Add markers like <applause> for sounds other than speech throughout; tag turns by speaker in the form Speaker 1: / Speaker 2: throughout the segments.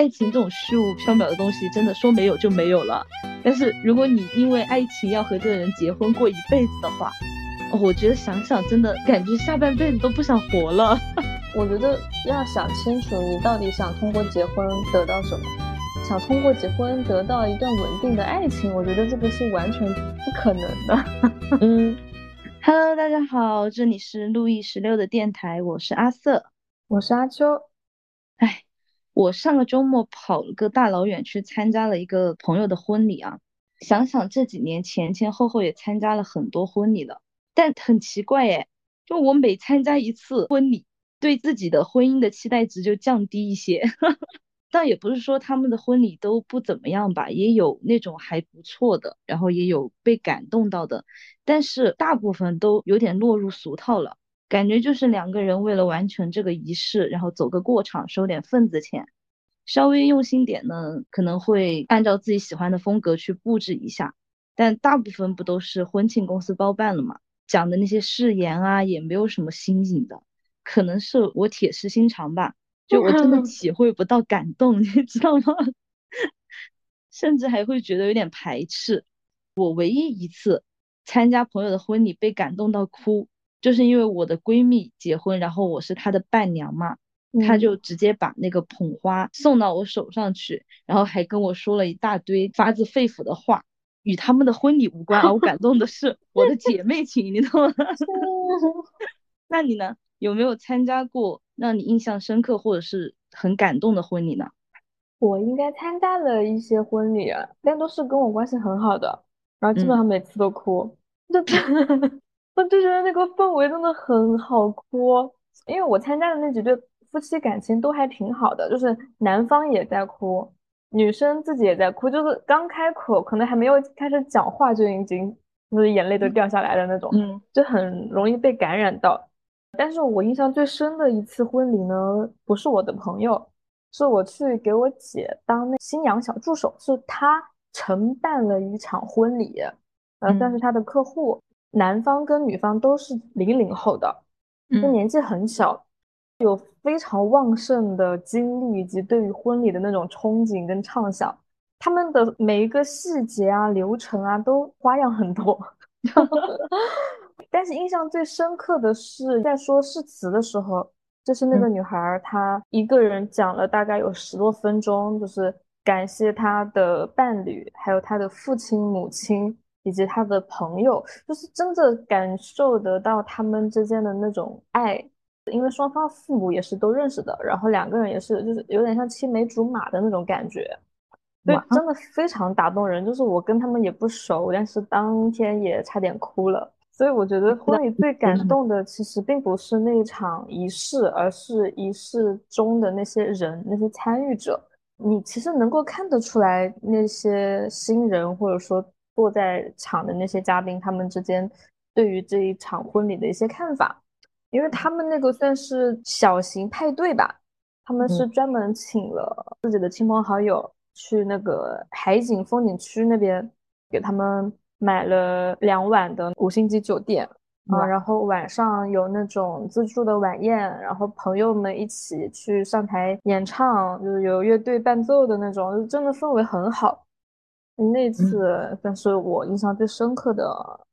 Speaker 1: 爱情这种虚无缥缈的东西，真的说没有就没有了。但是如果你因为爱情要和这个人结婚过一辈子的话，哦，我觉得想想真的感觉下半辈子都不想活了。<laughs>
Speaker 2: 我觉得要想清楚，你到底想通过结婚得到什么？想通过结婚得到一段稳定的爱情，我觉得这个是完全不可能的。<laughs>
Speaker 1: 嗯，Hello，大家好，这里是路易十六的电台，我是阿瑟，
Speaker 2: 我是阿秋。
Speaker 1: 哎，我上个周末跑了个大老远去参加了一个朋友的婚礼啊。想想这几年前前后后也参加了很多婚礼了，但很奇怪哎，就我每参加一次婚礼。对自己的婚姻的期待值就降低一些，<laughs> 但也不是说他们的婚礼都不怎么样吧，也有那种还不错的，然后也有被感动到的，但是大部分都有点落入俗套了，感觉就是两个人为了完成这个仪式，然后走个过场，收点份子钱，稍微用心点呢，可能会按照自己喜欢的风格去布置一下，但大部分不都是婚庆公司包办了嘛，讲的那些誓言啊，也没有什么新颖的。可能是我铁石心肠吧，就我真的 <laughs> 体会不到感动，你知道吗？<laughs> 甚至还会觉得有点排斥。我唯一一次参加朋友的婚礼被感动到哭，就是因为我的闺蜜结婚，然后我是她的伴娘嘛，她就直接把那个捧花送到我手上去，然后还跟我说了一大堆发自肺腑的话，与他们的婚礼无关啊。我感动的是我的姐妹情，你懂吗？<laughs> 那你呢？有没有参加过让你印象深刻或者是很感动的婚礼呢？
Speaker 2: 我应该参加了一些婚礼，但都是跟我关系很好的，然后基本上每次都哭，就 <laughs> 我就觉得那个氛围真的很好哭，因为我参加的那几对夫妻感情都还挺好的，就是男方也在哭，女生自己也在哭，就是刚开口可能还没有开始讲话就已经就是眼泪都掉下来的那种，
Speaker 1: 嗯，
Speaker 2: 就很容易被感染到。但是我印象最深的一次婚礼呢，不是我的朋友，是我去给我姐当那新娘小助手，是她承办了一场婚礼，呃，算是她的客户。男方跟女方都是零零后的，就年纪很小，有非常旺盛的精力以及对于婚礼的那种憧憬跟畅想。他们的每一个细节啊、流程啊，都花样很多。<laughs> 但是印象最深刻的是，在说誓词的时候，就是那个女孩，她一个人讲了大概有十多分钟，就是感谢她的伴侣，还有她的父亲、母亲以及他的朋友，就是真的感受得到他们之间的那种爱，因为双方父母也是都认识的，然后两个人也是，就是有点像青梅竹马的那种感觉，对，真的非常打动人。就是我跟他们也不熟，但是当天也差点哭了。所以我觉得婚礼最感动的，其实并不是那一场仪式，而是仪式中的那些人、那些参与者。你其实能够看得出来，那些新人或者说坐在场的那些嘉宾，他们之间对于这一场婚礼的一些看法。因为他们那个算是小型派对吧，他们是专门请了自己的亲朋好友去那个海景风景区那边给他们。买了两晚的五星级酒店啊，然后晚上有那种自助的晚宴，然后朋友们一起去上台演唱，就是有乐队伴奏的那种，真的氛围很好。那次算是我印象最深刻的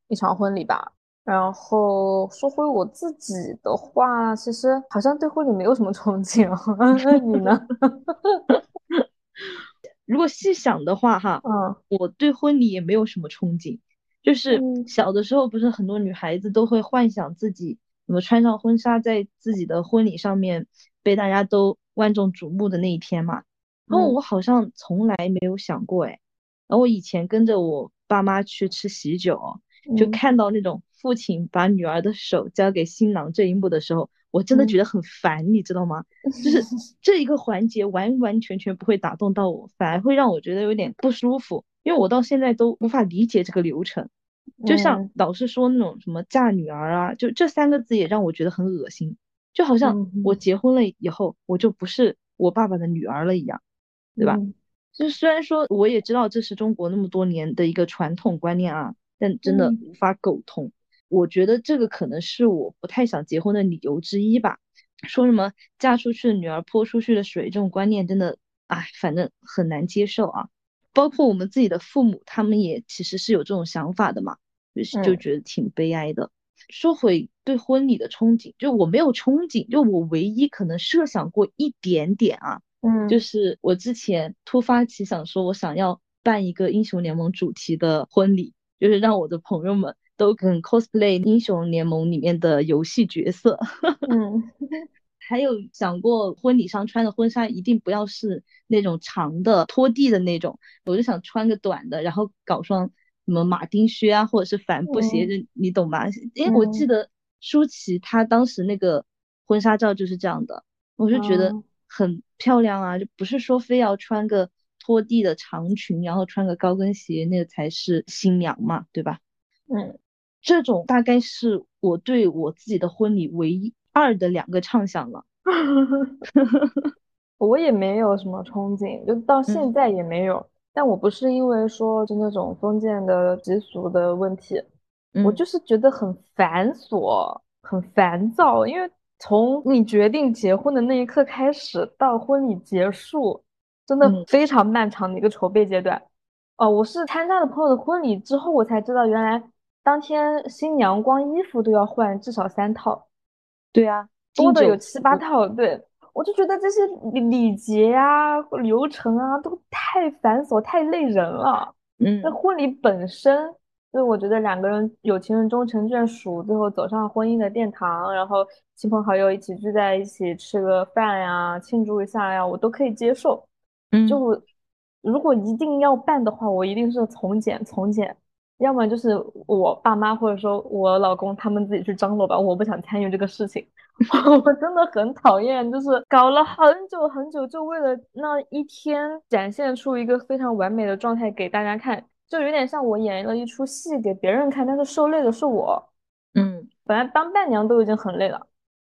Speaker 2: 一场婚礼吧。然后说回我自己的话，其实好像对婚礼没有什么憧憬。<laughs> 你呢？<laughs>
Speaker 1: 如果细想的话，哈，
Speaker 2: 嗯，
Speaker 1: 我对婚礼也没有什么憧憬，就是小的时候不是很多女孩子都会幻想自己怎么穿上婚纱，在自己的婚礼上面被大家都万众瞩目的那一天嘛。然后我好像从来没有想过，哎，然后我以前跟着我爸妈去吃喜酒，就看到那种父亲把女儿的手交给新郎这一幕的时候。我真的觉得很烦，你知道吗？就是 <laughs> 这一个环节完完全全不会打动到我，反而会让我觉得有点不舒服，因为我到现在都无法理解这个流程。就像老是说那种什么嫁女儿啊，就这三个字也让我觉得很恶心，就好像我结婚了以后我就不是我爸爸的女儿了一样，对吧？就虽然说我也知道这是中国那么多年的一个传统观念啊，但真的无法苟同。我觉得这个可能是我不太想结婚的理由之一吧。说什么嫁出去的女儿泼出去的水这种观念真的哎，反正很难接受啊。包括我们自己的父母，他们也其实是有这种想法的嘛，就是就觉得挺悲哀的。说回对婚礼的憧憬，就我没有憧憬，就我唯一可能设想过一点点啊，
Speaker 2: 嗯，
Speaker 1: 就是我之前突发奇想说，我想要办一个英雄联盟主题的婚礼，就是让我的朋友们都跟 cosplay 英雄联盟里面的游戏角色。<laughs>
Speaker 2: 嗯，<laughs>
Speaker 1: 还有想过婚礼上穿的婚纱一定不要是那种长的拖地的那种，我就想穿个短的，然后搞双。什么马丁靴啊，或者是帆布鞋，就你懂吧？因为我记得舒淇她当时那个婚纱照就是这样的，我就觉得很漂亮啊，就不是说非要穿个拖地的长裙，然后穿个高跟鞋，那个才是新娘嘛，对吧？
Speaker 2: 嗯，
Speaker 1: 这种大概是我对我自己的婚礼唯一二的两个畅想了。<laughs> <laughs>
Speaker 2: 我也没有什么憧憬，就到现在也没有。但我不是因为说就那种封建的习俗的问题，我就是觉得很繁琐、很烦躁。因为从你决定结婚的那一刻开始到婚礼结束，真的非常漫长的一个筹备阶段。哦，我是参加了朋友的婚礼之后，我才知道原来当天新娘光衣服都要换至少三套。
Speaker 1: 对啊，
Speaker 2: 多的有七八套。对。我就觉得这些礼礼节啊、流程啊都太繁琐、太累人了。
Speaker 1: 嗯，
Speaker 2: 那婚礼本身，就我觉得两个人有情人终成眷属，最后走上婚姻的殿堂，然后亲朋好友一起聚在一起吃个饭呀、庆祝一下呀，我都可以接受。
Speaker 1: 嗯，
Speaker 2: 就如果一定要办的话，我一定是从简从简。要么就是我爸妈或者说我老公他们自己去张罗吧，我不想参与这个事情。<laughs> 我真的很讨厌，就是搞了很久很久，就为了那一天展现出一个非常完美的状态给大家看，就有点像我演了一出戏给别人看，但是受累的是我。
Speaker 1: 嗯，
Speaker 2: 本来当伴娘都已经很累了。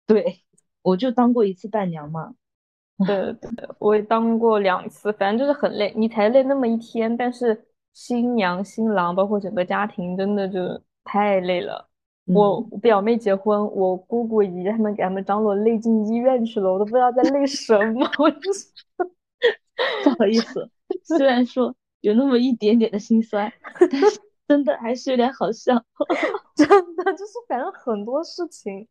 Speaker 1: 对，我就当过一次伴娘嘛。
Speaker 2: 对 <laughs> 对对，我也当过两次，反正就是很累，你才累那么一天，但是。新娘、新郎，包括整个家庭，真的就太累了。我表妹结婚，我姑姑姨他们给他们张罗，累进医院去了，我都不知道在累什么。我就是
Speaker 1: 不好意思，虽然说有那么一点点的心酸，<laughs> 但是真的还是有点好笑。<laughs>
Speaker 2: 真的就是，反正很多事情，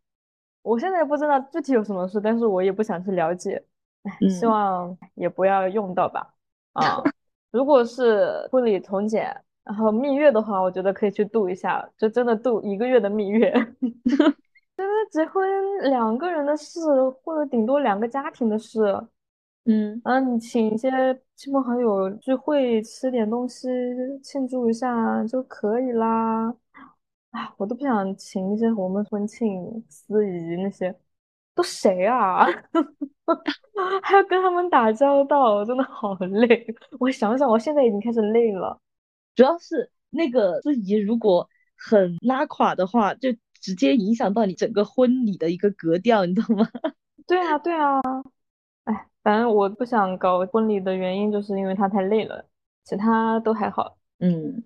Speaker 2: 我现在不知道具体有什么事，但是我也不想去了解。哎，希望也不要用到吧。啊。如果是婚礼从简，然后蜜月的话，我觉得可以去度一下，就真的度一个月的蜜月。<laughs> 真的结婚两个人的事，或者顶多两个家庭的事，
Speaker 1: 嗯，
Speaker 2: 然后你请一些亲朋好友聚会，吃点东西庆祝一下就可以啦。啊，我都不想请一些我们婚庆司仪那些。都谁啊？<laughs> 还要跟他们打交道，真的好累。我想想，我现在已经开始累了。
Speaker 1: 主要是那个司仪如果很拉垮的话，就直接影响到你整个婚礼的一个格调，你懂吗？<laughs>
Speaker 2: 对啊，对啊。哎，反正我不想搞婚礼的原因，就是因为他太累了，其他都还好。
Speaker 1: 嗯，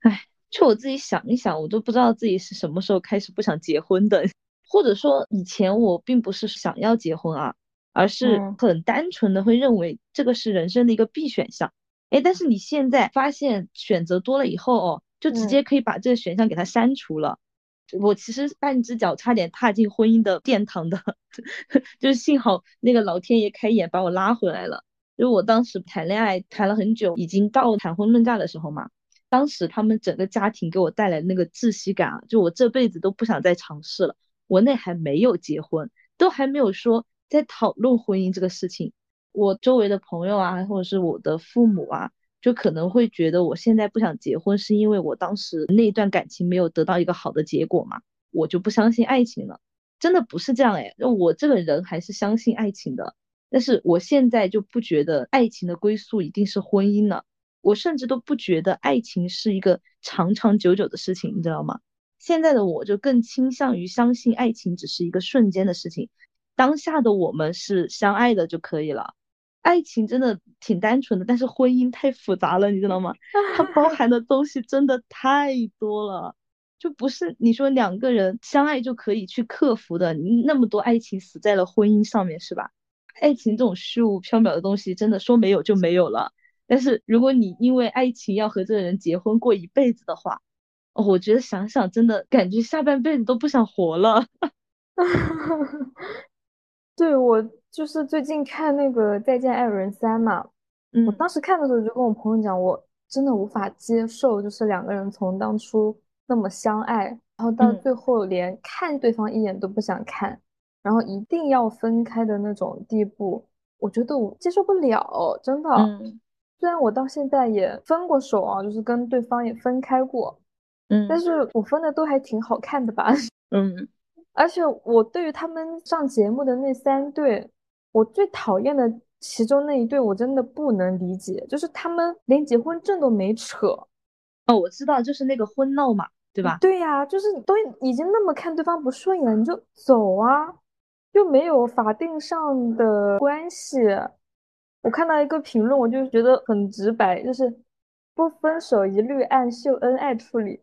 Speaker 1: 哎，就我自己想一想，我都不知道自己是什么时候开始不想结婚的。或者说以前我并不是想要结婚啊，而是很单纯的会认为这个是人生的一个必选项。哎，但是你现在发现选择多了以后哦，就直接可以把这个选项给它删除了。我其实半只脚差点踏进婚姻的殿堂的，<laughs> 就是幸好那个老天爷开眼把我拉回来了。因为我当时谈恋爱谈了很久，已经到谈婚论嫁的时候嘛，当时他们整个家庭给我带来那个窒息感啊，就我这辈子都不想再尝试了。国内还没有结婚，都还没有说在讨论婚姻这个事情。我周围的朋友啊，或者是我的父母啊，就可能会觉得我现在不想结婚，是因为我当时那段感情没有得到一个好的结果嘛，我就不相信爱情了。真的不是这样哎，我这个人还是相信爱情的。但是我现在就不觉得爱情的归宿一定是婚姻了，我甚至都不觉得爱情是一个长长久久的事情，你知道吗？现在的我就更倾向于相信爱情只是一个瞬间的事情，当下的我们是相爱的就可以了。爱情真的挺单纯的，但是婚姻太复杂了，你知道吗？它包含的东西真的太多了，就不是你说两个人相爱就可以去克服的。那么多爱情死在了婚姻上面，是吧？爱情这种虚无缥缈的东西，真的说没有就没有了。但是如果你因为爱情要和这个人结婚过一辈子的话，哦，我觉得想想真的感觉下半辈子都不想活了。<laughs>
Speaker 2: 对我就是最近看那个《再见爱人三》嘛，
Speaker 1: 嗯，
Speaker 2: 我当时看的时候就跟我朋友讲，我真的无法接受，就是两个人从当初那么相爱，然后到最后连看对方一眼都不想看，然后一定要分开的那种地步，我觉得我接受不了，真的。虽然我到现在也分过手啊，就是跟对方也分开过，
Speaker 1: 嗯，
Speaker 2: 但是我分的都还挺好看的吧，<laughs>
Speaker 1: 嗯。
Speaker 2: 而且我对于他们上节目的那三对，我最讨厌的其中那一对，我真的不能理解，就是他们连结婚证都没扯。
Speaker 1: 哦，我知道，就是那个婚闹嘛，对吧？
Speaker 2: 对呀，就是都已经那么看对方不顺眼，你就走啊，又没有法定上的关系。我看到一个评论，我就觉得很直白，就是不分手一律按秀恩爱处理。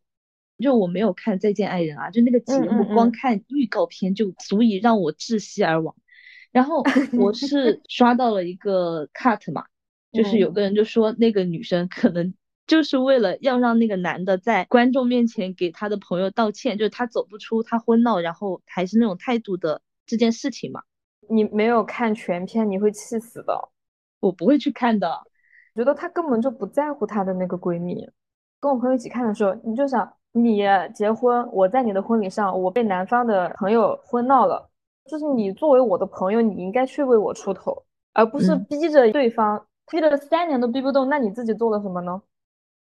Speaker 1: 就我没有看《再见爱人》啊，就那个节目，光看预告片就足以让我窒息而亡。然后 <laughs> 我是刷到了一个 cut 嘛，就是有个人就说那个女生可能就是为了要让那个男的在观众面前给他的朋友道歉，就是他走不出他婚闹，然后还是那种态度的这件事情嘛。
Speaker 2: 你没有看全片，你会气死的。
Speaker 1: 我不会去看的，
Speaker 2: 觉得她根本就不在乎她的那个闺蜜。跟我朋友一起看的时候，你就想。你结婚，我在你的婚礼上，我被男方的朋友婚闹了，就是你作为我的朋友，你应该去为我出头，而不是逼着对方，逼了三年都逼不动，那你自己做了什么呢？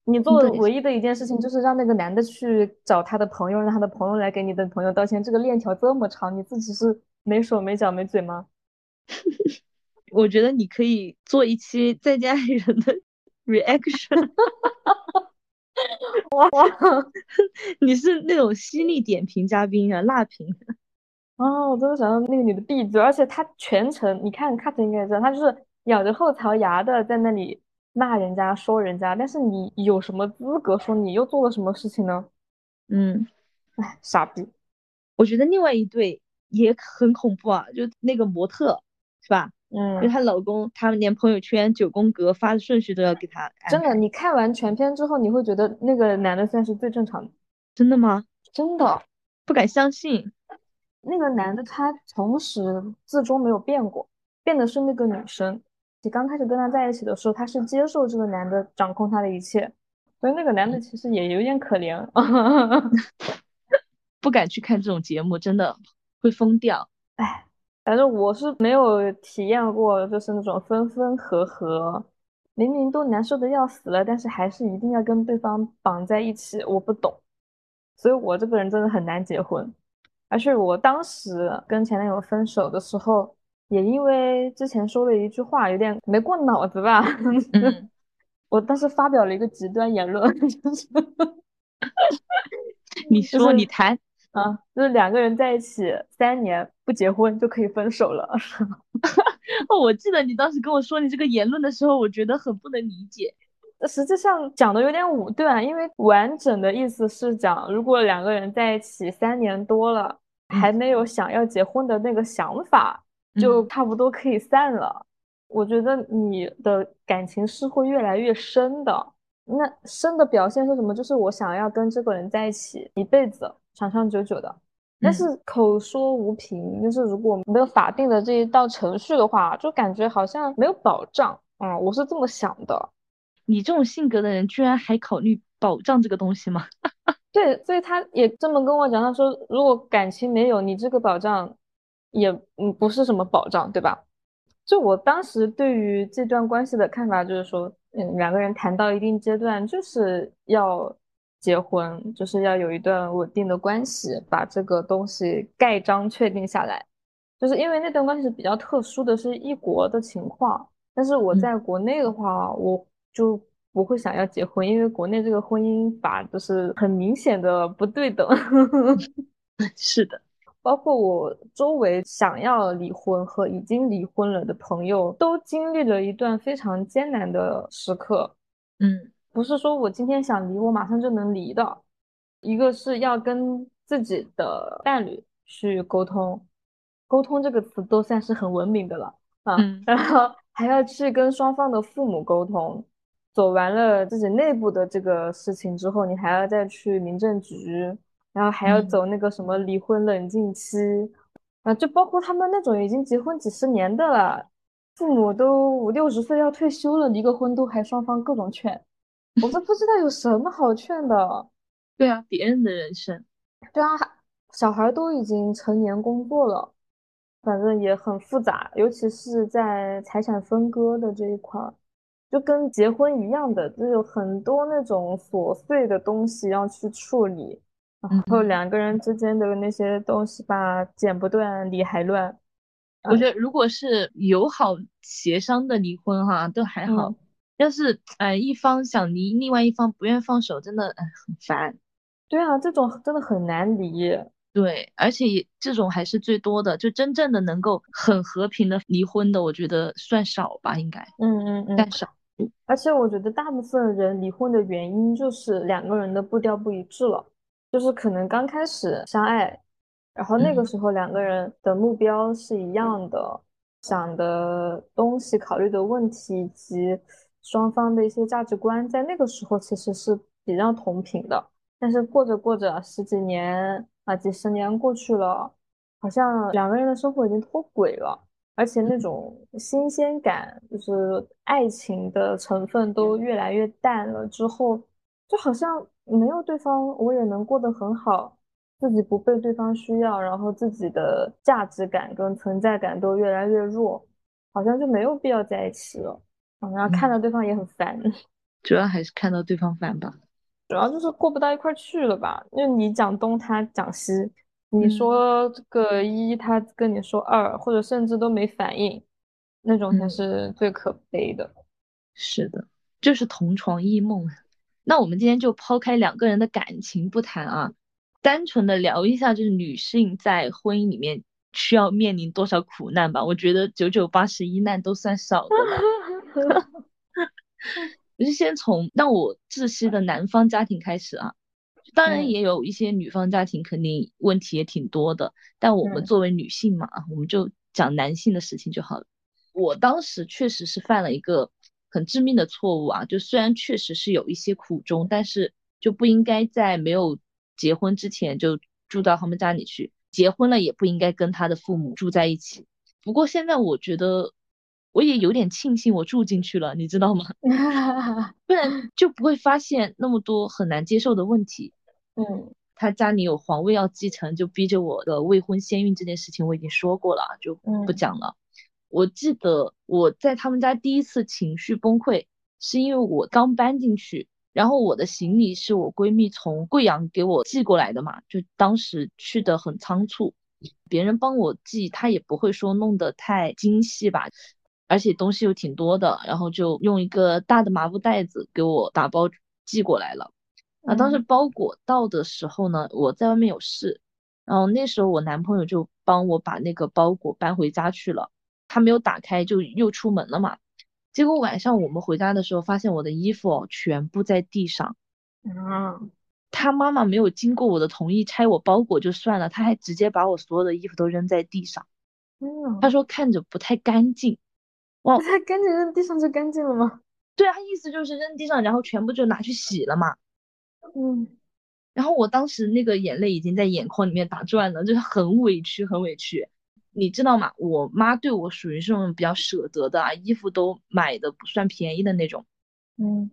Speaker 2: 你做的唯一的一件事情就是让那个男的去找他的朋友，让他的朋友来给你的朋友道歉。这个链条这么长，你自己是没手没脚没嘴吗？<laughs>
Speaker 1: 我觉得你可以做一期再见爱人的 <laughs> reaction。
Speaker 2: 哇，<laughs>
Speaker 1: 你是那种犀利点评嘉宾啊，辣评
Speaker 2: 哦，我真的想让那个女的闭嘴，而且她全程，你看 cut 应该知道，她就是咬着后槽牙的在那里骂人家说人家，但是你有什么资格说你又做了什么事情呢？
Speaker 1: 嗯，
Speaker 2: 哎，傻逼。
Speaker 1: 我觉得另外一对也很恐怖啊，就那个模特是吧？
Speaker 2: 嗯，
Speaker 1: 就她老公，他们连朋友圈九宫格发的顺序都要给她。
Speaker 2: 真的，你看完全片之后，你会觉得那个男的算是最正常的。
Speaker 1: 真的吗？
Speaker 2: 真的，
Speaker 1: 不敢相信。
Speaker 2: 那个男的他从始至终没有变过，变的是那个女生。你刚开始跟他在一起的时候，他是接受这个男的掌控他的一切，所以那个男的其实也有点可怜。<laughs>
Speaker 1: 不敢去看这种节目，真的会疯掉。
Speaker 2: 哎。反正我是没有体验过，就是那种分分合合，明明都难受的要死了，但是还是一定要跟对方绑在一起。我不懂，所以我这个人真的很难结婚。而且我当时跟前男友分手的时候，也因为之前说了一句话，有点没过脑子吧。<laughs> 我当时发表了一个极端言论，<laughs> 就是 <laughs>
Speaker 1: 你说你谈。
Speaker 2: 啊，就是两个人在一起三年不结婚就可以分手了。
Speaker 1: 哦，我记得你当时跟我说你这个言论的时候，我觉得很不能理解。
Speaker 2: 实际上讲的有点武断，因为完整的意思是讲，如果两个人在一起三年多了，还没有想要结婚的那个想法，就差不多可以散了。我觉得你的感情是会越来越深的。那深的表现是什么？就是我想要跟这个人在一起一辈子。长长久久的，但是口说无凭，就是如果没有法定的这一道程序的话，就感觉好像没有保障。嗯，我是这么想的。
Speaker 1: 你这种性格的人，居然还考虑保障这个东西吗？
Speaker 2: 对，所以他也这么跟我讲，他说如果感情没有你这个保障，也嗯不是什么保障，对吧？就我当时对于这段关系的看法就是说，嗯，两个人谈到一定阶段就是要。结婚就是要有一段稳定的关系，把这个东西盖章确定下来。就是因为那段关系是比较特殊的，是异国的情况。但是我在国内的话，我就不会想要结婚，因为国内这个婚姻法就是很明显的不对等。<laughs>
Speaker 1: 是的，
Speaker 2: 包括我周围想要离婚和已经离婚了的朋友，都经历了一段非常艰难的时刻。
Speaker 1: 嗯。
Speaker 2: 不是说我今天想离，我马上就能离的。一个是要跟自己的伴侣去沟通，沟通这个词都算是很文明的了。啊，<laughs> 然后还要去跟双方的父母沟通。走完了自己内部的这个事情之后，你还要再去民政局，然后还要走那个什么离婚冷静期，啊，就包括他们那种已经结婚几十年的了，父母都五六十岁要退休了，离个婚都还双方各种劝，我都不知道有什么好劝的。<laughs>
Speaker 1: 对啊，别人的人生。
Speaker 2: 对啊，小孩都已经成年工作了，反正也很复杂，尤其是在财产分割的这一块。就跟结婚一样的，就有很多那种琐碎的东西要去处理，然后两个人之间的那些东西吧，剪不断，理还乱。
Speaker 1: 我觉得如果是友好协商的离婚哈，都还好。要是哎一方想离，另外一方不愿放手，真的很烦。
Speaker 2: 对啊，这种真的很难离。
Speaker 1: 对，而且这种还是最多的，就真正的能够很和平的离婚的，我觉得算少吧，应该。
Speaker 2: 嗯嗯嗯，
Speaker 1: 但少。
Speaker 2: 而且我觉得大部分人离婚的原因就是两个人的步调不一致了，就是可能刚开始相爱，然后那个时候两个人的目标是一样的，想的东西、考虑的问题以及双方的一些价值观，在那个时候其实是比较同频的。但是过着过着十几年啊，几十年过去了，好像两个人的生活已经脱轨了。而且那种新鲜感，就是爱情的成分都越来越淡了。之后就好像没有对方，我也能过得很好，自己不被对方需要，然后自己的价值感跟存在感都越来越弱，好像就没有必要在一起了。然后看到对方也很烦，<laughs>
Speaker 1: 主要还是看到对方烦吧，
Speaker 2: 主要就是过不到一块去了吧？因为你讲东，他讲西。你说这个一，他跟你说二，或者甚至都没反应，那种才是最可悲的。
Speaker 1: 是的，就是同床异梦。那我们今天就抛开两个人的感情不谈啊，单纯的聊一下，就是女性在婚姻里面需要面临多少苦难吧。我觉得九九八十一难都算少的了。<laughs> <laughs> 我就先从让我窒息的男方家庭开始啊。当然也有一些女方家庭肯定问题也挺多的，但我们作为女性嘛，我们就讲男性的事情就好了。我当时确实是犯了一个很致命的错误啊，就虽然确实是有一些苦衷，但是就不应该在没有结婚之前就住到他们家里去，结婚了也不应该跟他的父母住在一起。不过现在我觉得我也有点庆幸我住进去了，你知道吗？<laughs> 不然就不会发现那么多很难接受的问题。
Speaker 2: 嗯，
Speaker 1: 他家里有皇位要继承，就逼着我的未婚先孕这件事情我已经说过了，就不讲了。我记得我在他们家第一次情绪崩溃，是因为我刚搬进去，然后我的行李是我闺蜜从贵阳给我寄过来的嘛，就当时去的很仓促，别人帮我寄，他也不会说弄得太精细吧，而且东西又挺多的，然后就用一个大的麻布袋子给我打包寄过来了。那当时包裹到的时候呢，我在外面有事，然后那时候我男朋友就帮我把那个包裹搬回家去了，他没有打开就又出门了嘛。结果晚上我们回家的时候，发现我的衣服全部在地上。
Speaker 2: 嗯，
Speaker 1: 他妈妈没有经过我的同意拆我包裹就算了，他还直接把我所有的衣服都扔在地上。
Speaker 2: 嗯，
Speaker 1: 他说看着不太干净。
Speaker 2: 哇，不太干净扔地上就干净了吗？
Speaker 1: 对啊，他意思就是扔地上，然后全部就拿去洗了嘛。
Speaker 2: 嗯，
Speaker 1: 然后我当时那个眼泪已经在眼眶里面打转了，就是很委屈，很委屈，你知道吗？我妈对我属于是那种比较舍得的啊，衣服都买的不算便宜的那种。
Speaker 2: 嗯，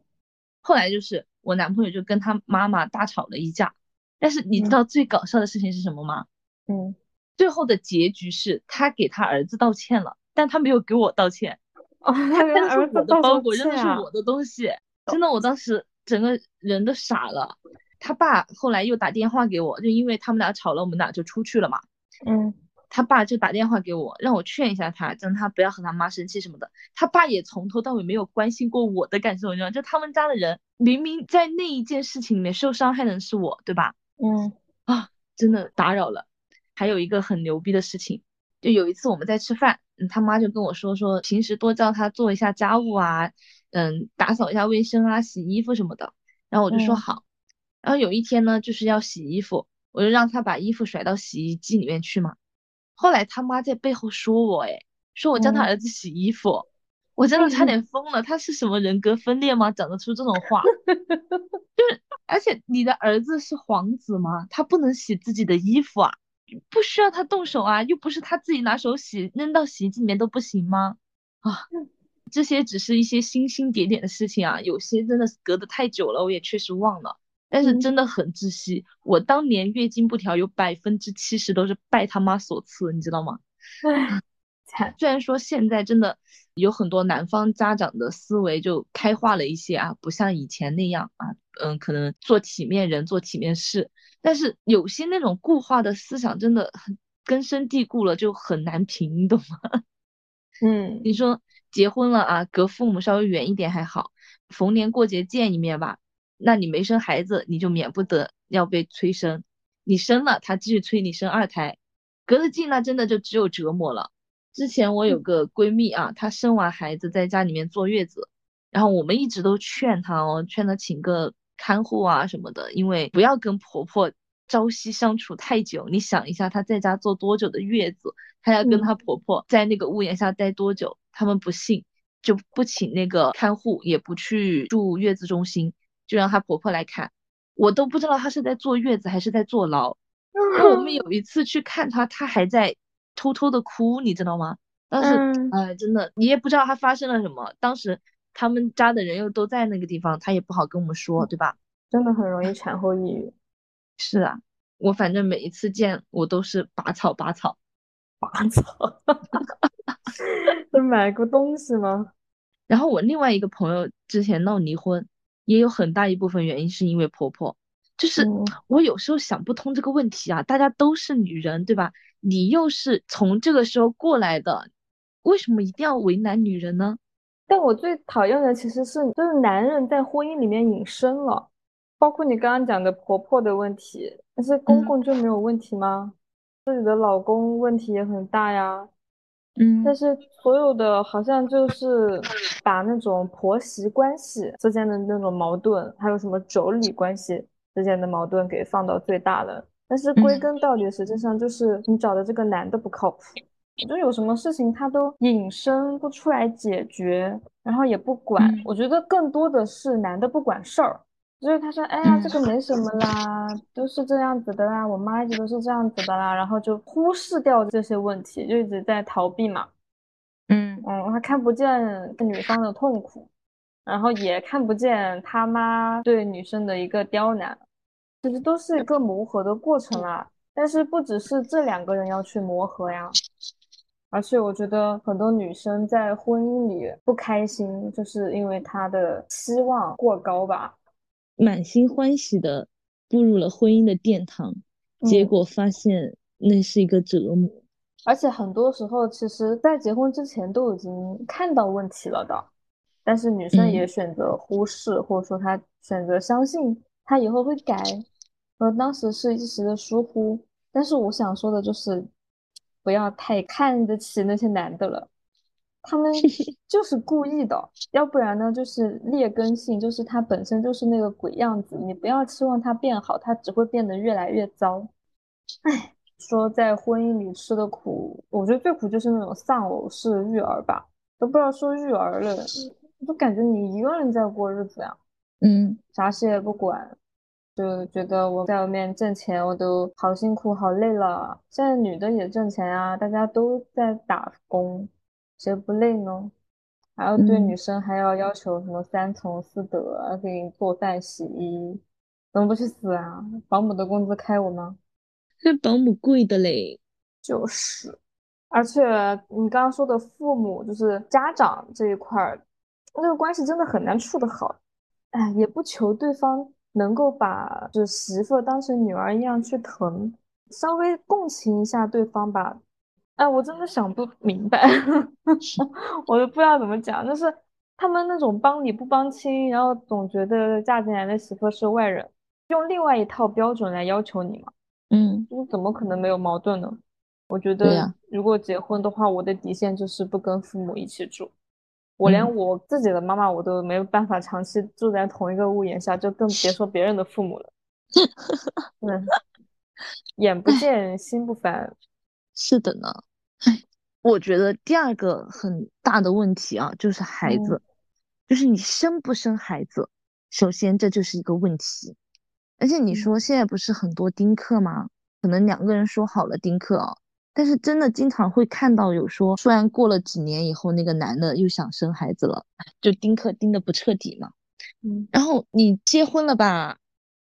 Speaker 1: 后来就是我男朋友就跟他妈妈大吵了一架，但是你知道最搞笑的事情是什么吗？
Speaker 2: 嗯，
Speaker 1: 最后的结局是他给他儿子道歉了，但他没有给我道歉。
Speaker 2: 哦，他
Speaker 1: 扔的是我的包裹，扔的是我的东西，真的，我当时。整个人都傻了，他爸后来又打电话给我，就因为他们俩吵了，我们俩就出去了嘛。
Speaker 2: 嗯，
Speaker 1: 他爸就打电话给我，让我劝一下他，让他不要和他妈生气什么的。他爸也从头到尾没有关心过我的感受，你知道吗？就他们家的人明明在那一件事情里面受伤害的是我，对吧？
Speaker 2: 嗯，
Speaker 1: 啊，真的打扰了。还有一个很牛逼的事情，就有一次我们在吃饭，嗯，他妈就跟我说说，平时多叫他做一下家务啊。嗯，打扫一下卫生啊，洗衣服什么的，然后我就说好。然后有一天呢，就是要洗衣服，我就让他把衣服甩到洗衣机里面去嘛。后来他妈在背后说我，哎，说我叫他儿子洗衣服，我真的差点疯了。他是什么人格分裂吗？讲得出这种话？<laughs> 就是，而且你的儿子是皇子吗？他不能洗自己的衣服啊？不需要他动手啊？又不是他自己拿手洗，扔到洗衣机里面都不行吗？啊，这些只是一些星星点点的事情啊，有些真的是隔得太久了，我也确实忘了。但是真的很窒息，我当年月经不调有百分之七十都是拜他妈所赐，你知道吗？
Speaker 2: 惨。
Speaker 1: 虽然说现在真的有很多男方家长的思维就开化了一些啊，不像以前那样啊，嗯，可能做体面人做体面事，但是有些那种固化的思想真的很根深蒂固了，就很难平，你懂吗？<laughs>
Speaker 2: 嗯，
Speaker 1: 你说结婚了啊，隔父母稍微远一点还好，逢年过节见一面吧。那你没生孩子，你就免不得要被催生；你生了，他继续催你生二胎，隔得近那真的就只有折磨了。之前我有个闺蜜啊，她生完孩子在家里面坐月子，然后我们一直都劝她哦，劝她请个看护啊什么的，因为不要跟婆婆朝夕相处太久。你想一下，她在家坐多久的月子，她要跟她婆婆在那个屋檐下待多久？他们不信，就不请那个看护，也不去住月子中心。就让她婆婆来看，我都不知道她是在坐月子还是在坐牢。<laughs> 我们有一次去看她，她还在偷偷的哭，你知道吗？当时，哎，真的，你也不知道她发生了什么。当时他们家的人又都在那个地方，她也不好跟我们说，对吧？
Speaker 2: 真的很容易产后抑郁。
Speaker 1: 是啊，我反正每一次见我都是拔草拔草，
Speaker 2: 拔草。<laughs> 是买过东西吗？<laughs>
Speaker 1: 然后我另外一个朋友之前闹离婚。也有很大一部分原因是因为婆婆，就是我有时候想不通这个问题啊。大家都是女人，对吧？你又是从这个时候过来的，为什么一定要为难女人呢？
Speaker 2: 但我最讨厌的其实是，就是男人在婚姻里面隐身了，包括你刚刚讲的婆婆的问题，但是公公就没有问题吗？自己的老公问题也很大呀。
Speaker 1: 嗯，
Speaker 2: 但是所有的好像就是把那种婆媳关系之间的那种矛盾，还有什么妯娌关系之间的矛盾给放到最大了。但是归根到底，实际上就是你找的这个男的不靠谱。我觉得有什么事情他都隐身不出来解决，然后也不管。我觉得更多的是男的不管事儿。就是他说，哎呀，这个没什么啦，都是这样子的啦，我妈一直都是这样子的啦，然后就忽视掉这些问题，就一直在逃避嘛。
Speaker 1: 嗯
Speaker 2: 嗯，他看不见女方的痛苦，然后也看不见他妈对女生的一个刁难，其实都是一个磨合的过程啦。但是不只是这两个人要去磨合呀，而且我觉得很多女生在婚姻里不开心，就是因为她的期望过高吧。
Speaker 1: 满心欢喜的步入了婚姻的殿堂，结果发现那是一个折磨。
Speaker 2: 而且很多时候，其实，在结婚之前都已经看到问题了的，但是女生也选择忽视，或者说她选择相信她以后会改。我，当时是一时的疏忽，但是我想说的就是，不要太看得起那些男的了。他们 <laughs> 就是故意的，要不然呢就是劣根性，就是他本身就是那个鬼样子。你不要期望他变好，他只会变得越来越糟。哎，说在婚姻里吃的苦，我觉得最苦就是那种丧偶式育儿吧，都不知道说育儿了，就感觉你一个人在过日子呀。
Speaker 1: 嗯，
Speaker 2: 啥事也不管，就觉得我在外面挣钱，我都好辛苦好累了。现在女的也挣钱啊，大家都在打工。谁不累呢？还要对女生还要要求什么三从四德，给你做饭洗衣，怎么不去死啊？保姆的工资开我吗？
Speaker 1: 那保姆贵的嘞。
Speaker 2: 就是，而且你刚刚说的父母就是家长这一块儿，那个关系真的很难处得好。哎，也不求对方能够把就媳妇当成女儿一样去疼，稍微共情一下对方吧。哎，我真的想不明白，<laughs> <laughs> 我都不知道怎么讲。就是他们那种帮理不帮亲，然后总觉得嫁进来的媳妇是外人，用另外一套标准来要求你嘛。
Speaker 1: 嗯，
Speaker 2: 就是怎么可能没有矛盾呢？我觉得，如果结婚的话，我的底线就是不跟父母一起住。我连我自己的妈妈我都没有办法长期住在同一个屋檐下，就更别说别人的父母了。<laughs> 嗯，眼不见心不烦。
Speaker 1: 是的呢。<laughs> 我觉得第二个很大的问题啊，就是孩子，就是你生不生孩子，首先这就是一个问题。而且你说现在不是很多丁克吗？可能两个人说好了丁克啊，但是真的经常会看到有说，虽然过了几年以后，那个男的又想生孩子了，就丁克丁的不彻底嘛。
Speaker 2: 嗯，
Speaker 1: 然后你结婚了吧，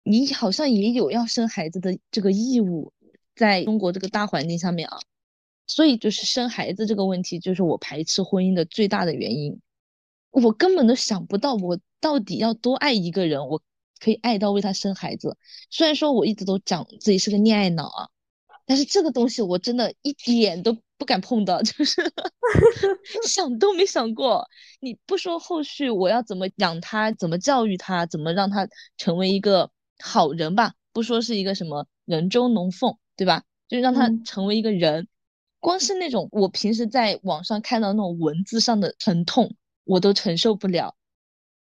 Speaker 1: 你好像也有要生孩子的这个义务，在中国这个大环境下面啊。所以就是生孩子这个问题，就是我排斥婚姻的最大的原因。我根本都想不到，我到底要多爱一个人，我可以爱到为他生孩子。虽然说我一直都讲自己是个恋爱脑啊，但是这个东西我真的一点都不敢碰到，就是 <laughs> 想都没想过。你不说后续我要怎么养他，怎么教育他，怎么让他成为一个好人吧？不说是一个什么人中龙凤，对吧？就是让他成为一个人。光是那种我平时在网上看到那种文字上的疼痛，我都承受不了。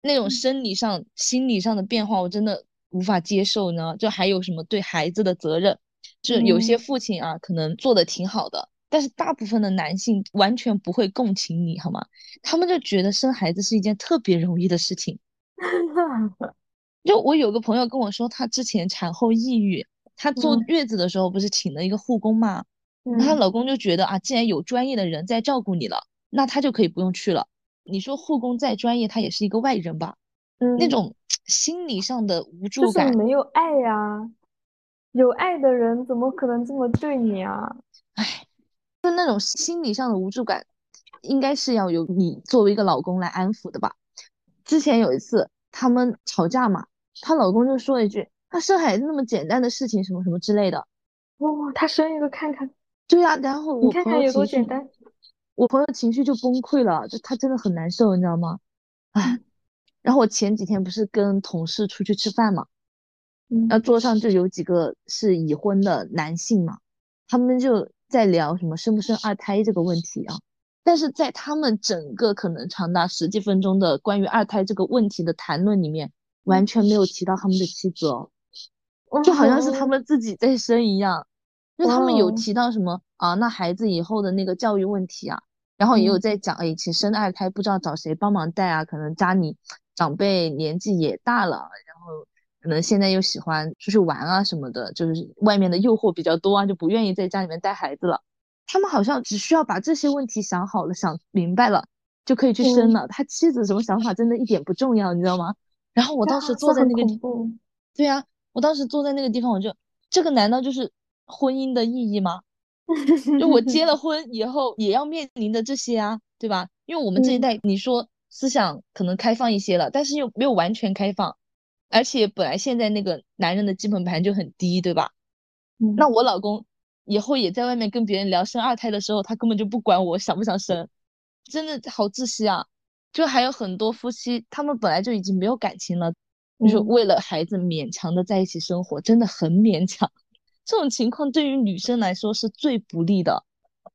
Speaker 1: 那种生理上、心理上的变化，我真的无法接受呢。就还有什么对孩子的责任，就有些父亲啊，可能做的挺好的，但是大部分的男性完全不会共情你，好吗？他们就觉得生孩子是一件特别容易的事情。<laughs> 就我有个朋友跟我说，她之前产后抑郁，她坐月子的时候不是请了一个护工吗？她老公就觉得啊，既然有专业的人在照顾你了，那她就可以不用去了。你说护工再专业，他也是一个外人吧？
Speaker 2: 嗯，
Speaker 1: 那种心理上的无助
Speaker 2: 感，没有爱呀。有爱的人怎么可能这么对你啊？
Speaker 1: 唉，就那种心理上的无助感，应该是要由你作为一个老公来安抚的吧？之前有一次他们吵架嘛，她老公就说一句：“他生孩子那么简单的事情，什么什么之类的。”
Speaker 2: 哇，他生一个看看。
Speaker 1: 对呀，然后
Speaker 2: 我看看有多简单，
Speaker 1: 我朋友情绪就崩溃了，就他真的很难受，你知道吗？唉，然后我前几天不是跟同事出去吃饭嘛，那桌上就有几个是已婚的男性嘛，他们就在聊什么生不生二胎这个问题啊，但是在他们整个可能长达十几分钟的关于二胎这个问题的谈论里面，完全没有提到他们的妻子哦，就好像是他们自己在生一样。就他们有提到什么啊？那孩子以后的那个教育问题啊，然后也有在讲，哎，其实生二胎不知道找谁帮忙带啊，可能家里长辈年纪也大了，然后可能现在又喜欢出去玩啊什么的，就是外面的诱惑比较多啊，就不愿意在家里面带孩子了。他们好像只需要把这些问题想好了、想明白了，就可以去生了。他妻子什么想法真的一点不重要，你知道吗？然后我当时坐在那个地方，对呀，我当时坐在那个地方，我就这个难道就是？婚姻的意义吗？就我结了 <laughs> 婚以后也要面临的这些啊，对吧？因为我们这一代，你说思想可能开放一些了，但是又没有完全开放，而且本来现在那个男人的基本盘就很低，对吧？那我老公以后也在外面跟别人聊生二胎的时候，他根本就不管我想不想生，真的好窒息啊！就还有很多夫妻，他们本来就已经没有感情了，就是为了孩子勉强的在一起生活，真的很勉强。这种情况对于女生来说是最不利的，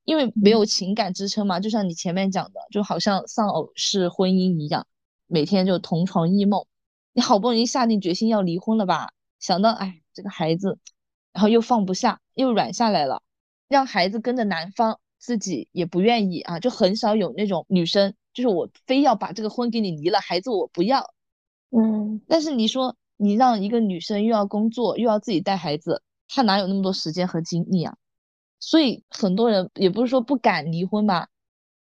Speaker 1: 因为没有情感支撑嘛。就像你前面讲的，就好像丧偶式婚姻一样，每天就同床异梦。你好不容易下定决心要离婚了吧，想到哎这个孩子，然后又放不下，又软下来了，让孩子跟着男方，自己也不愿意啊，就很少有那种女生，就是我非要把这个婚给你离了，孩子我不要。
Speaker 2: 嗯，
Speaker 1: 但是你说你让一个女生又要工作又要自己带孩子。他哪有那么多时间和精力啊？所以很多人也不是说不敢离婚吧，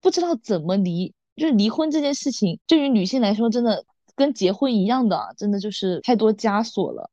Speaker 1: 不知道怎么离。就是离婚这件事情，对于女性来说，真的跟结婚一样的，真的就是太多枷锁了。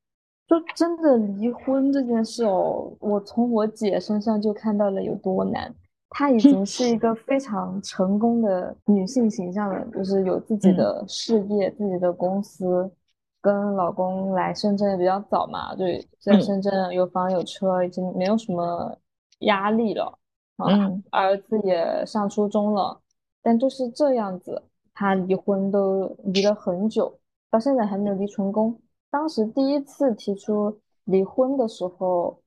Speaker 2: 就真的离婚这件事哦，我从我姐身上就看到了有多难。她已经是一个非常成功的女性形象了，就是有自己的事业、自己的公司。跟老公来深圳也比较早嘛，就，在深圳有房有车，已经没有什么压力了啊。儿子也上初中了，但就是这样子，他离婚都离了很久，到现在还没有离成功。当时第一次提出离婚的时候，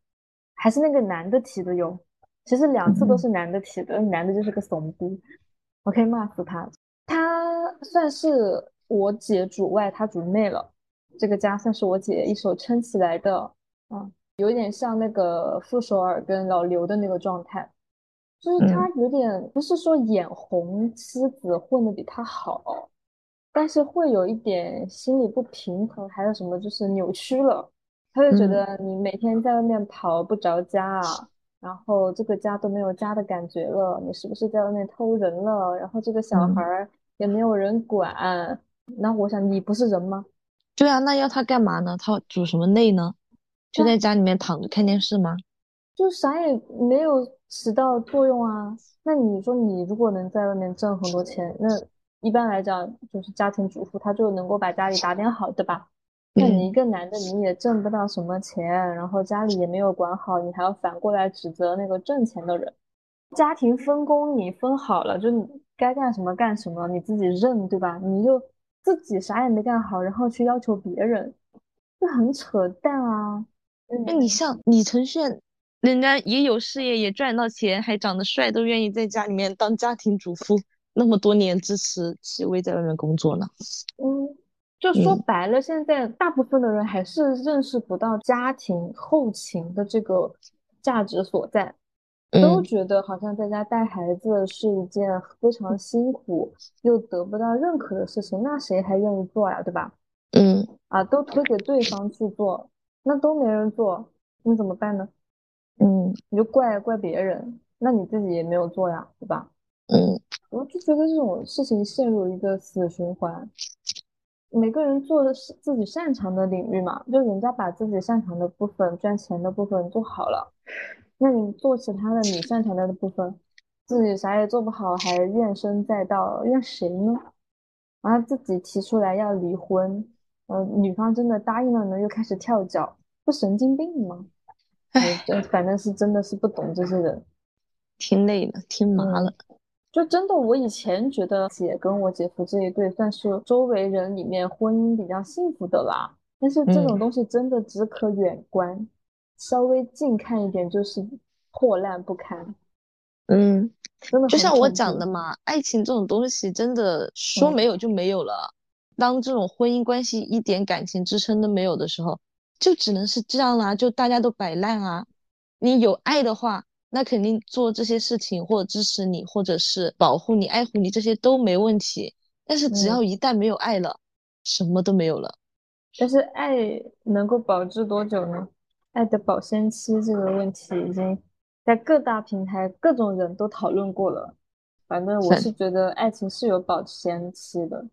Speaker 2: 还是那个男的提的哟。其实两次都是男的提的，男的就是个怂逼，我可以骂死他。他算是我姐主外，他主内了。这个家算是我姐一手撑起来的，啊，有点像那个傅首尔跟老刘的那个状态，就是他有点不是说眼红妻子混的比他好，但是会有一点心理不平衡，还有什么就是扭曲了。他就觉得你每天在外面跑不着家啊，然后这个家都没有家的感觉了，你是不是在外面偷人了？然后这个小孩儿也没有人管，那我想你不是人吗？
Speaker 1: 对啊，那要他干嘛呢？他主什么内呢？就在家里面躺着看电视吗？
Speaker 2: 就啥也没有起到作用啊。那你说你如果能在外面挣很多钱，那一般来讲就是家庭主妇，她就能够把家里打点好，对吧？那你一个男的，你也挣不到什么钱，然后家里也没有管好，你还要反过来指责那个挣钱的人。家庭分工你分好了，就你该干什么干什么，你自己认，对吧？你就自己啥也没干好，然后去要求别人，这很扯淡啊！
Speaker 1: 那你像李承铉，人家也有事业，也赚到钱，还长得帅，都愿意在家里面当家庭主妇，那么多年支持戚薇在外面工作呢。
Speaker 2: 嗯。就说白了，现在大部分的人还是认识不到家庭后勤的这个价值所在，都觉得好像在家带孩子是一件非常辛苦又得不到认可的事情，那谁还愿意做呀，对吧？
Speaker 1: 嗯，
Speaker 2: 啊，都推给对方去做，那都没人做，你怎么办呢？
Speaker 1: 嗯，
Speaker 2: 你就怪怪别人，那你自己也没有做呀，对吧？
Speaker 1: 嗯，
Speaker 2: 我就觉得这种事情陷入一个死循环。每个人做的是自己擅长的领域嘛，就人家把自己擅长的部分、赚钱的部分做好了，那你做其他的你擅长的部分，自己啥也做不好，还怨声载道，怨谁呢？然后自己提出来要离婚，呃，女方真的答应了呢，又开始跳脚，不神经病吗？哎，反正是真的是不懂这些人，<laughs>
Speaker 1: 听累了，听麻了。
Speaker 2: 就真的，我以前觉得姐跟我姐夫这一对算是周围人里面婚姻比较幸福的啦。但是这种东西真的只可远观，稍微近看一点就是破烂不堪。
Speaker 1: 嗯，
Speaker 2: 真的
Speaker 1: 就像我讲的嘛，爱情这种东西真的说没有就没有了。当这种婚姻关系一点感情支撑都没有的时候，就只能是这样啦，就大家都摆烂啊。你有爱的话。那肯定做这些事情，或者支持你，或者是保护你、爱护你，这些都没问题。但是只要一旦没有爱了，什么都没有了。
Speaker 2: 但是爱能够保质多久呢？爱的保鲜期这个问题已经在各大平台、各种人都讨论过了。反正我是觉得爱情是有保鲜期的。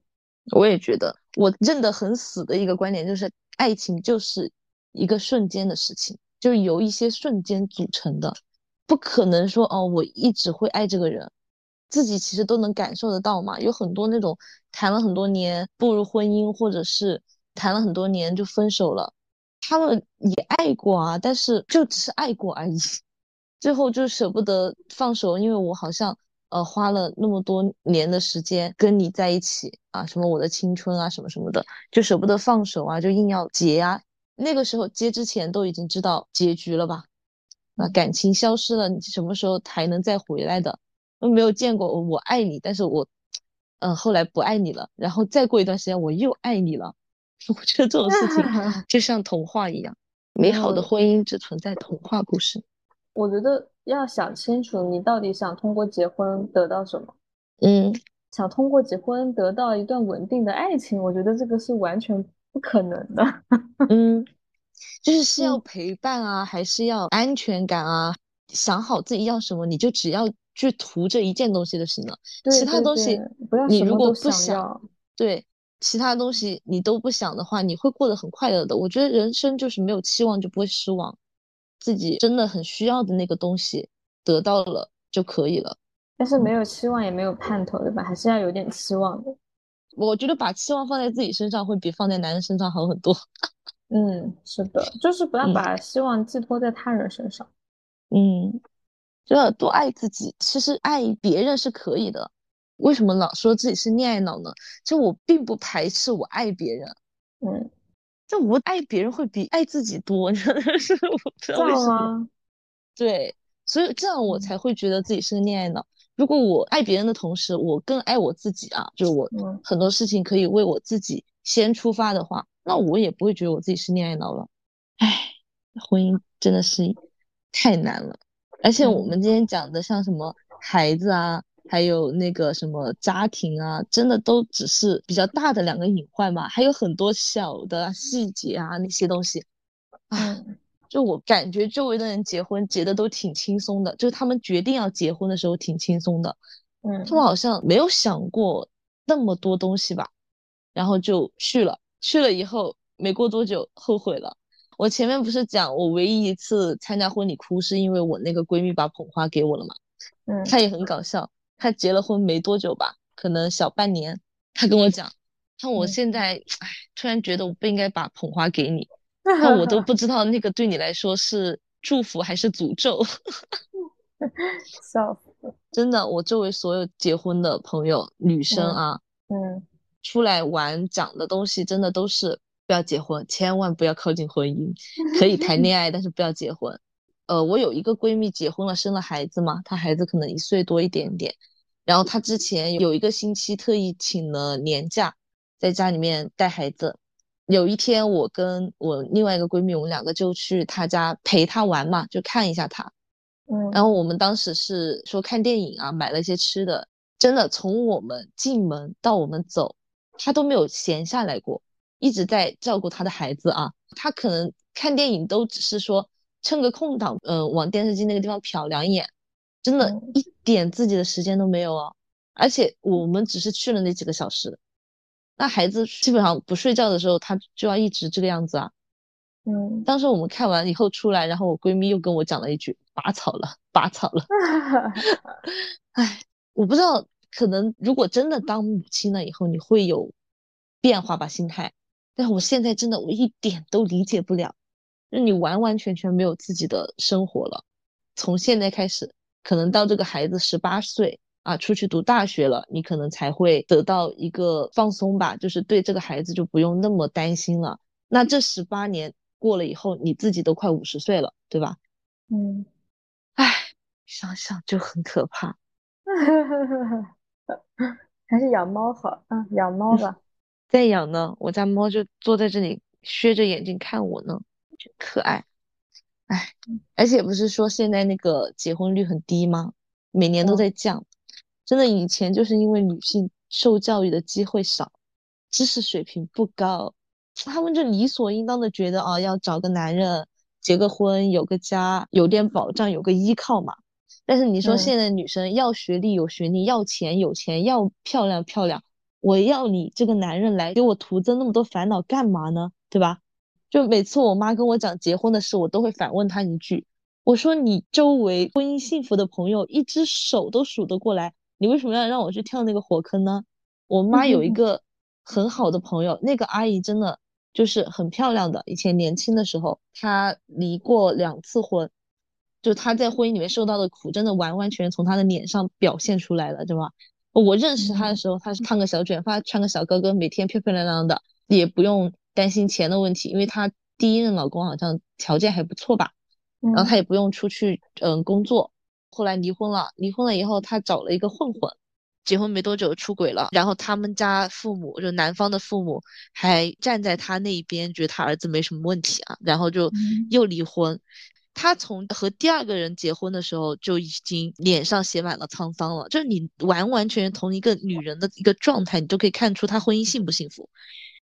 Speaker 1: 我也觉得，我认得很死的一个观点就是，爱情就是一个瞬间的事情，就是由一些瞬间组成的。不可能说哦，我一直会爱这个人，自己其实都能感受得到嘛。有很多那种谈了很多年步入婚姻，或者是谈了很多年就分手了，他们也爱过啊，但是就只是爱过而已，<laughs> 最后就舍不得放手，因为我好像呃花了那么多年的时间跟你在一起啊，什么我的青春啊，什么什么的，就舍不得放手啊，就硬要结啊。那个时候结之前都已经知道结局了吧。那感情消失了，你什么时候才能再回来的？都没有见过我爱你，但是我，嗯，后来不爱你了，然后再过一段时间我又爱你了。<laughs> 我觉得这种事情 <laughs> 就像童话一样，美好的婚姻只存在童话故事。
Speaker 2: 我觉得要想清楚，你到底想通过结婚得到什么？
Speaker 1: 嗯，
Speaker 2: 想通过结婚得到一段稳定的爱情，我觉得这个是完全不可能的。
Speaker 1: 嗯。<laughs> 就是是要陪伴啊，还是要安全感啊？想好自己要什么，你就只要去图这一件东西就行了。其他东西，你如果不想，对其他东西你都不想的话，你会过得很快乐的。我觉得人生就是没有期望就不会失望，自己真的很需要的那个东西得到了就可以了。
Speaker 2: 但是没有期望也没有盼头，对吧？还是要有点期望的。
Speaker 1: 我觉得把期望放在自己身上会比放在男人身上好很多。
Speaker 2: 嗯，是的，<laughs> 就是不要把希望寄托在他人身上。
Speaker 1: 嗯，就要多爱自己。其实爱别人是可以的，为什么老说自己是恋爱脑呢？就我并不排斥我爱别人。
Speaker 2: 嗯，
Speaker 1: 就我爱别人会比爱自己多，真的是我不知道为什么。对，所以这样我才会觉得自己是个恋爱脑。如果我爱别人的同时，我更爱我自己啊，就我很多事情可以为我自己先出发的话。那我也不会觉得我自己是恋爱脑了，唉，婚姻真的是太难了。而且我们今天讲的像什么孩子啊，还有那个什么家庭啊，真的都只是比较大的两个隐患嘛，还有很多小的细节啊那些东西，啊，就我感觉周围的人结婚结的都挺轻松的，就是他们决定要结婚的时候挺轻松的，
Speaker 2: 嗯，
Speaker 1: 他们好像没有想过那么多东西吧，然后就去了，去了以后没过多久后悔了。我前面不是讲我唯一一次参加婚礼哭是因为我那个闺蜜把捧花给我了嘛？
Speaker 2: 嗯，
Speaker 1: 她也很搞笑，她结了婚没多久吧，可能小半年，他跟我讲，看我现在，哎，突然觉得我不应该把捧花给你，<laughs> 那我都不知道那个对你来说是祝福还是诅咒。<laughs>
Speaker 2: 笑死！
Speaker 1: 真的，我周围所有结婚的朋友，女生啊，
Speaker 2: 嗯，
Speaker 1: 出来玩讲的东西真的都是。不要结婚，千万不要靠近婚姻。可以谈恋爱，但是不要结婚。呃，我有一个闺蜜结婚了，生了孩子嘛，她孩子可能一岁多一点点。然后她之前有一个星期特意请了年假，在家里面带孩子。有一天，我跟我另外一个闺蜜，我们两个就去她家陪她玩嘛，就看一下她。
Speaker 2: 嗯。
Speaker 1: 然后我们当时是说看电影啊，买了一些吃的。真的，从我们进门到我们走，她都没有闲下来过。一直在照顾她的孩子啊，她可能看电影都只是说趁个空档，嗯，往电视机那个地方瞟两眼，真的一点自己的时间都没有哦。而且我们只是去了那几个小时，那孩子基本上不睡觉的时候，他就要一直这个样子啊。
Speaker 2: 嗯，
Speaker 1: 当时我们看完以后出来，然后我闺蜜又跟我讲了一句：“拔草了，拔草了。<laughs> ”哎，我不知道，可能如果真的当母亲了以后，你会有变化吧，心态。但我现在真的我一点都理解不了，就你完完全全没有自己的生活了。从现在开始，可能到这个孩子十八岁啊，出去读大学了，你可能才会得到一个放松吧，就是对这个孩子就不用那么担心了。那这十八年过了以后，你自己都快五十岁了，对吧？
Speaker 2: 嗯，
Speaker 1: 唉，想想就很可怕。<laughs>
Speaker 2: 还是养猫好啊，养猫吧。
Speaker 1: 再养呢，我家猫就坐在这里，削着眼睛看我呢，可爱。哎，而且不是说现在那个结婚率很低吗？每年都在降。真的，以前就是因为女性受教育的机会少，知识水平不高，他们就理所应当的觉得啊，要找个男人，结个婚，有个家，有点保障，有个依靠嘛。但是你说现在女生要学历有学历，要钱有钱，要漂亮漂亮。我要你这个男人来给我徒增那么多烦恼干嘛呢？对吧？就每次我妈跟我讲结婚的事，我都会反问她一句：我说你周围婚姻幸福的朋友一只手都数得过来，你为什么要让我去跳那个火坑呢？我妈有一个很好的朋友，那个阿姨真的就是很漂亮的。以前年轻的时候，她离过两次婚，就她在婚姻里面受到的苦，真的完完全全从她的脸上表现出来了，对吧？我认识她的时候，她是烫个小卷发，穿个小高跟，每天漂漂亮亮的，也不用担心钱的问题，因为她第一任老公好像条件还不错吧，然后她也不用出去嗯工作。后来离婚了，离婚了以后，她找了一个混混，结婚没多久出轨了，然后他们家父母就男方的父母还站在她那一边，觉得她儿子没什么问题啊，然后就又离婚。她从和第二个人结婚的时候就已经脸上写满了沧桑了，就是你完完全全同一个女人的一个状态，你就可以看出她婚姻幸不幸福，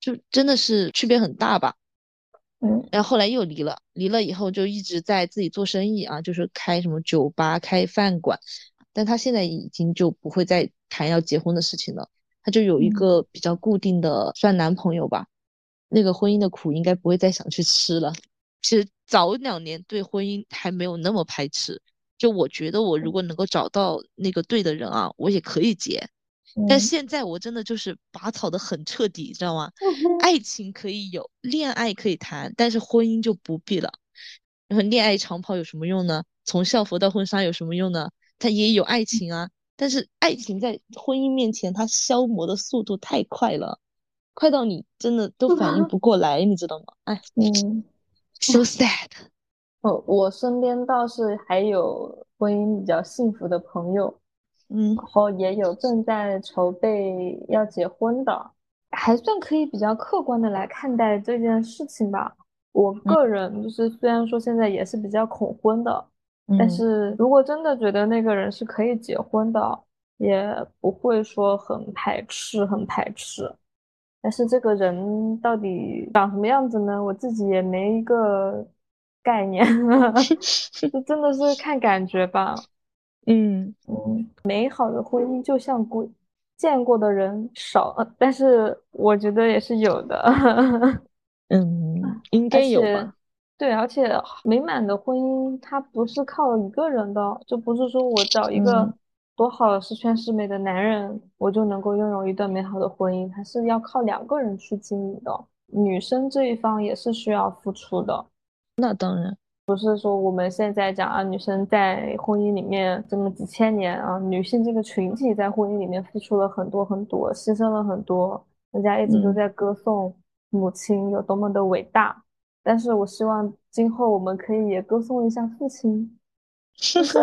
Speaker 1: 就真的是区别很大吧。
Speaker 2: 嗯，
Speaker 1: 然后后来又离了，离了以后就一直在自己做生意啊，就是开什么酒吧、开饭馆，但他现在已经就不会再谈要结婚的事情了，他就有一个比较固定的算男朋友吧，那个婚姻的苦应该不会再想去吃了。其实早两年对婚姻还没有那么排斥，就我觉得我如果能够找到那个对的人啊，我也可以结。但现在我真的就是拔草的很彻底，知道吗？爱情可以有，恋爱可以谈，但是婚姻就不必了。然后恋爱长跑有什么用呢？从校服到婚纱有什么用呢？它也有爱情啊，但是爱情在婚姻面前，它消磨的速度太快了，快到你真的都反应不 <laughs> 过来，你知道吗？哎，
Speaker 2: 嗯。
Speaker 1: So sad。<laughs>
Speaker 2: 哦，我身边倒是还有婚姻比较幸福的朋友，
Speaker 1: 嗯，
Speaker 2: 然后也有正在筹备要结婚的，还算可以比较客观的来看待这件事情吧。我个人就是虽然说现在也是比较恐婚的，但是如果真的觉得那个人是可以结婚的，也不会说很排斥，很排斥。但是这个人到底长什么样子呢？我自己也没一个概念，<laughs> 这真的是看感觉吧。
Speaker 1: 嗯
Speaker 2: 嗯，美好的婚姻就像鬼，见过的人少，但是我觉得也是有的。<laughs>
Speaker 1: 嗯，应该有吧。
Speaker 2: 对，而且美满的婚姻它不是靠一个人的，就不是说我找一个多好十全十美的男人，我就能够拥有一段美好的婚姻，它是要靠两个人去经营的。女生这一方也是需要付出的。
Speaker 1: 那当然，
Speaker 2: 不是说我们现在讲啊，女生在婚姻里面这么几千年啊，女性这个群体在婚姻里面付出了很多很多，牺牲了很多，人家一直都在歌颂母亲有多么的伟大。但是我希望今后我们可以也歌颂一下父亲，就是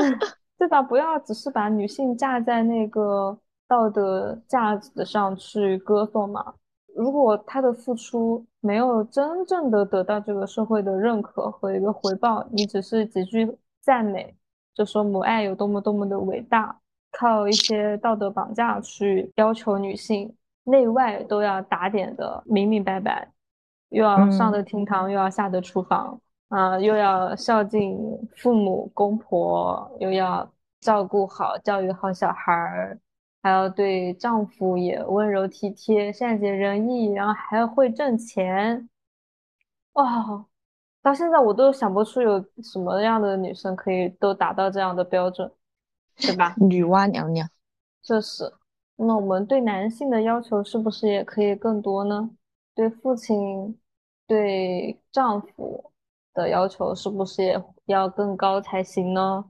Speaker 2: 对吧？不要只是把女性架在那个道德架子上去歌颂嘛。如果他的付出没有真正的得到这个社会的认可和一个回报，你只是几句赞美，就说母爱有多么多么的伟大，靠一些道德绑架去要求女性内外都要打点的明明白白。又要上得厅堂，又要下得厨房，啊，又要孝敬父母公婆，又要照顾好、教育好小孩儿，还要对丈夫也温柔体贴、善解人意，然后还要会挣钱。哇，到现在我都想不出有什么样的女生可以都达到这样的标准，对吧？
Speaker 1: 女娲娘娘，
Speaker 2: 这是。那我们对男性的要求是不是也可以更多呢？对父亲。对丈夫的要求是不是也要更高才行呢？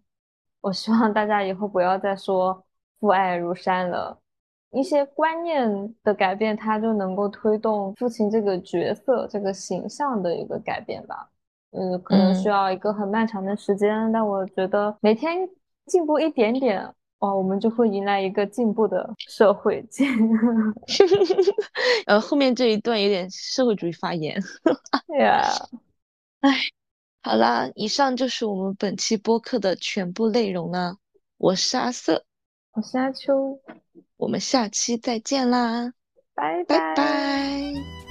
Speaker 2: 我希望大家以后不要再说父爱如山了，一些观念的改变，它就能够推动父亲这个角色、这个形象的一个改变吧。嗯，可能需要一个很漫长的时间，但我觉得每天进步一点点，哦，我们就会迎来一个进步的社会。<laughs>
Speaker 1: 呃，后面这一段有点社会主义发言。
Speaker 2: 对呀，
Speaker 1: 哎，好啦，以上就是我们本期播客的全部内容了。我是阿瑟，
Speaker 2: 我是阿秋，
Speaker 1: 我们下期再见啦，
Speaker 2: 拜
Speaker 1: 拜。拜。